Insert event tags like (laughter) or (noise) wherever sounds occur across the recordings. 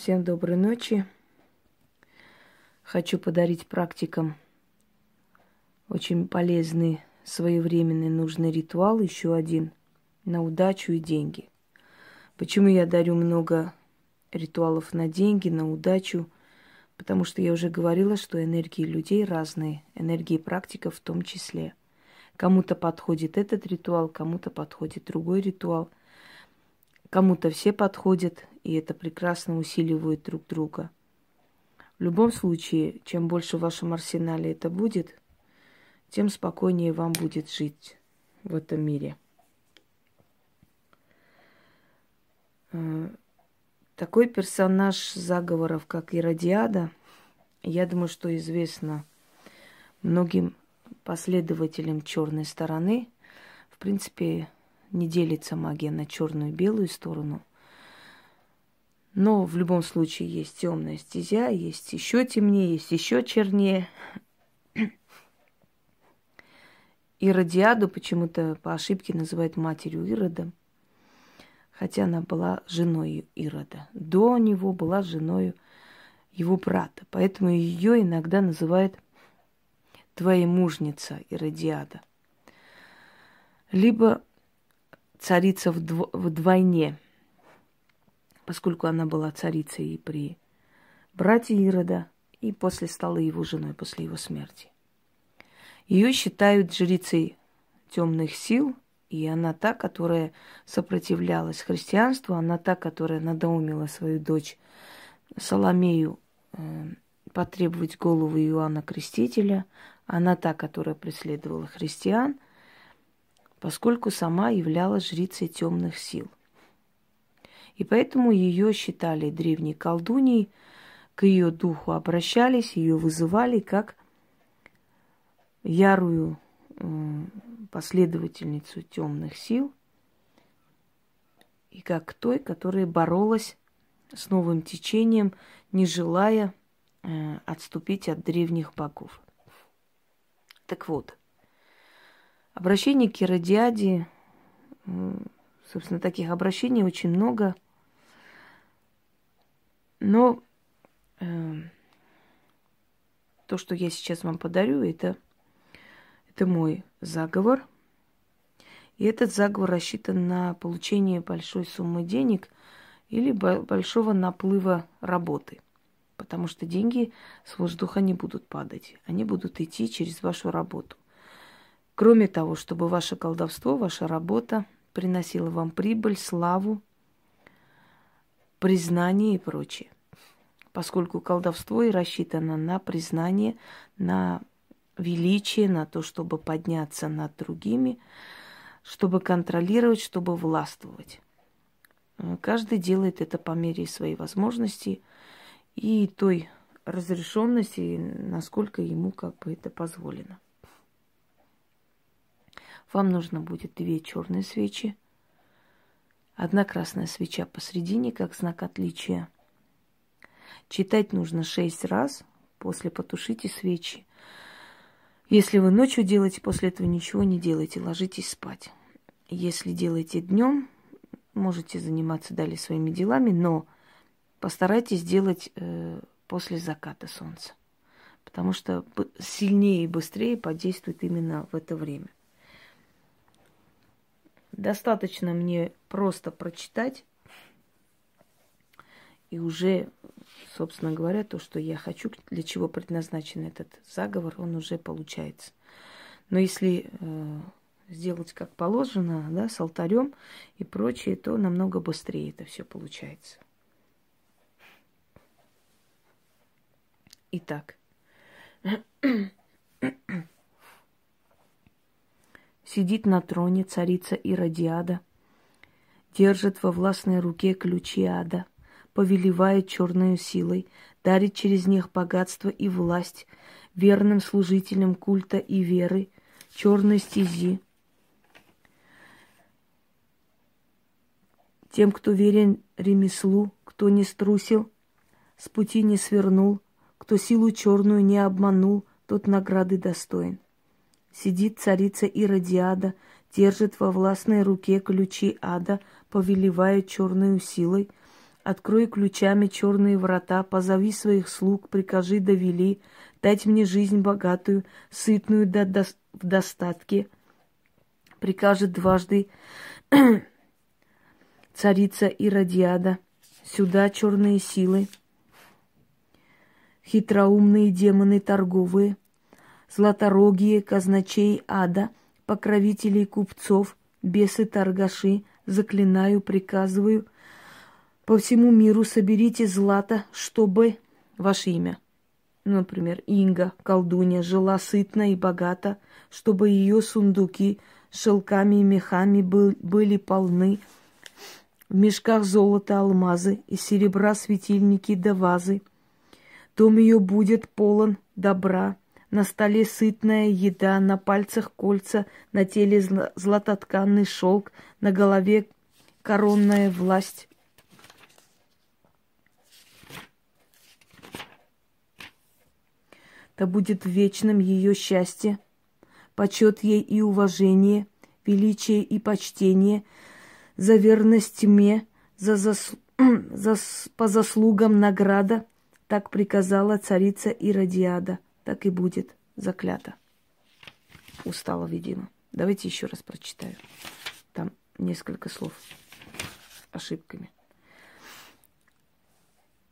Всем доброй ночи. Хочу подарить практикам очень полезный, своевременный, нужный ритуал, еще один, на удачу и деньги. Почему я дарю много ритуалов на деньги, на удачу? Потому что я уже говорила, что энергии людей разные, энергии практиков в том числе. Кому-то подходит этот ритуал, кому-то подходит другой ритуал – Кому-то все подходят, и это прекрасно усиливает друг друга. В любом случае, чем больше в вашем арсенале это будет, тем спокойнее вам будет жить в этом мире. Э, такой персонаж заговоров, как Иродиада, я думаю, что известно многим последователям черной стороны. В принципе, не делится магия на черную и белую сторону. Но в любом случае есть темная стезя, есть еще темнее, есть еще чернее. Иродиаду почему-то по ошибке называют матерью Ирода, хотя она была женой Ирода. До него была женой его брата, поэтому ее иногда называют твоей мужница Иродиада. Либо царица вдво- вдвойне, поскольку она была царицей и при брате Ирода, и после стала его женой, после его смерти. Ее считают жрицей темных сил, и она та, которая сопротивлялась христианству, она та, которая надоумила свою дочь Соломею э, потребовать голову Иоанна Крестителя, она та, которая преследовала христиан – поскольку сама являлась жрицей темных сил. И поэтому ее считали древней колдуньей, к ее духу обращались, ее вызывали как ярую последовательницу темных сил и как той, которая боролась с новым течением, не желая э, отступить от древних богов. Так вот, Обращений к Иродиаде, собственно, таких обращений очень много. Но э, то, что я сейчас вам подарю, это, это мой заговор. И этот заговор рассчитан на получение большой суммы денег или большого наплыва работы. Потому что деньги с воздуха не будут падать. Они будут идти через вашу работу. Кроме того, чтобы ваше колдовство, ваша работа приносила вам прибыль, славу, признание и прочее. Поскольку колдовство и рассчитано на признание, на величие, на то, чтобы подняться над другими, чтобы контролировать, чтобы властвовать. Каждый делает это по мере своей возможности и той разрешенности, насколько ему как бы это позволено. Вам нужно будет две черные свечи, одна красная свеча посередине, как знак отличия. Читать нужно шесть раз, после потушите свечи. Если вы ночью делаете, после этого ничего не делайте, ложитесь спать. Если делаете днем, можете заниматься далее своими делами, но постарайтесь делать э, после заката солнца, потому что сильнее и быстрее подействует именно в это время. Достаточно мне просто прочитать, и уже, собственно говоря, то, что я хочу, для чего предназначен этот заговор, он уже получается. Но если э, сделать как положено, да, с алтарем и прочее, то намного быстрее это все получается. Итак. Сидит на троне царица Иродиада, держит во властной руке ключи ада, повелевает черную силой, дарит через них богатство и власть, верным служителям культа и веры, черной стези. Тем, кто верен ремеслу, кто не струсил, с пути не свернул, кто силу черную не обманул, тот награды достоин. Сидит царица Иродиада, держит во властной руке ключи ада, повелевает черную силой, Открой ключами черные врата, позови своих слуг, прикажи довели, дать мне жизнь богатую, сытную до, до, в достатке. Прикажет дважды (clears throat) царица Иродиада, сюда черные силы, хитроумные демоны торговые, златорогие казначей ада, покровители купцов, бесы-торгаши, заклинаю, приказываю, по всему миру соберите злато, чтобы ваше имя. Например, Инга, колдунья, жила сытно и богато, чтобы ее сундуки шелками и мехами был, были полны, в мешках золота алмазы и серебра светильники да вазы. Дом ее будет полон добра, на столе сытная еда, на пальцах кольца, на теле златотканный шелк, на голове коронная власть. Да будет вечным ее счастье, почет ей и уважение, величие и почтение, за верность тьме, за зас... (clears throat) за... по заслугам награда, так приказала царица Иродиада, так и будет заклято. Устала, видимо. Давайте еще раз прочитаю. Там несколько слов ошибками.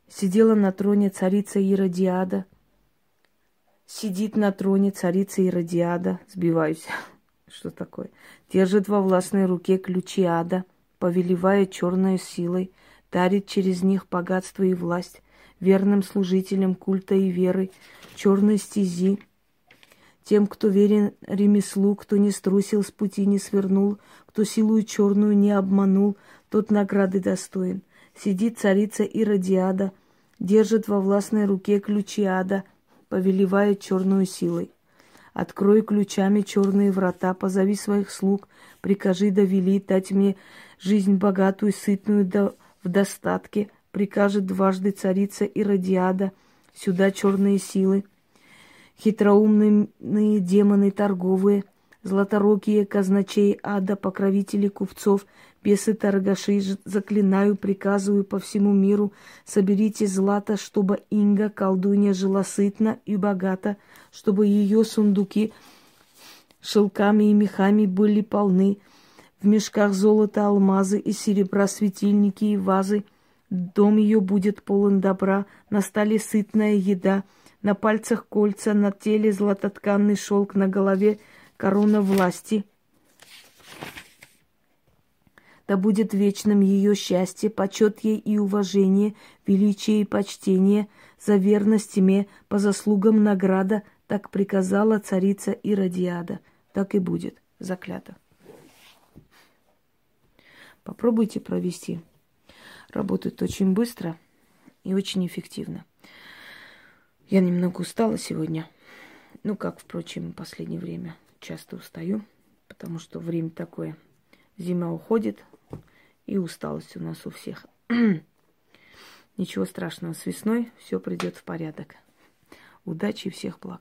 Сидела на троне царица Иродиада – Сидит на троне царица Иродиада, сбиваюсь, (laughs) что такое, держит во властной руке ключи ада, повелевая черной силой, дарит через них богатство и власть, верным служителям культа и веры, черной стези, тем, кто верен ремеслу, кто не струсил с пути, не свернул, кто силу черную не обманул, тот награды достоин. Сидит царица Иродиада, держит во властной руке ключи ада — повелевает черную силой. Открой ключами черные врата, позови своих слуг, прикажи довели дать мне жизнь богатую, сытную до, в достатке, прикажет дважды царица Иродиада, сюда черные силы, хитроумные демоны торговые, златорогие казначей ада, покровители купцов, бесы торгаши, заклинаю, приказываю по всему миру, соберите злато, чтобы Инга, колдунья, жила сытно и богато, чтобы ее сундуки шелками и мехами были полны, в мешках золота, алмазы и серебра, светильники и вазы. Дом ее будет полон добра, на столе сытная еда, на пальцах кольца, на теле златотканный шелк, на голове корона власти — да будет вечным ее счастье, почет ей и уважение, величие и почтение, за верность тьме, по заслугам награда, так приказала царица Иродиада. Так и будет, заклято. Попробуйте провести. Работает очень быстро и очень эффективно. Я немного устала сегодня. Ну, как, впрочем, в последнее время часто устаю, потому что время такое. Зима уходит, и усталость у нас у всех. (clears throat) Ничего страшного, с весной все придет в порядок. Удачи и всех благ.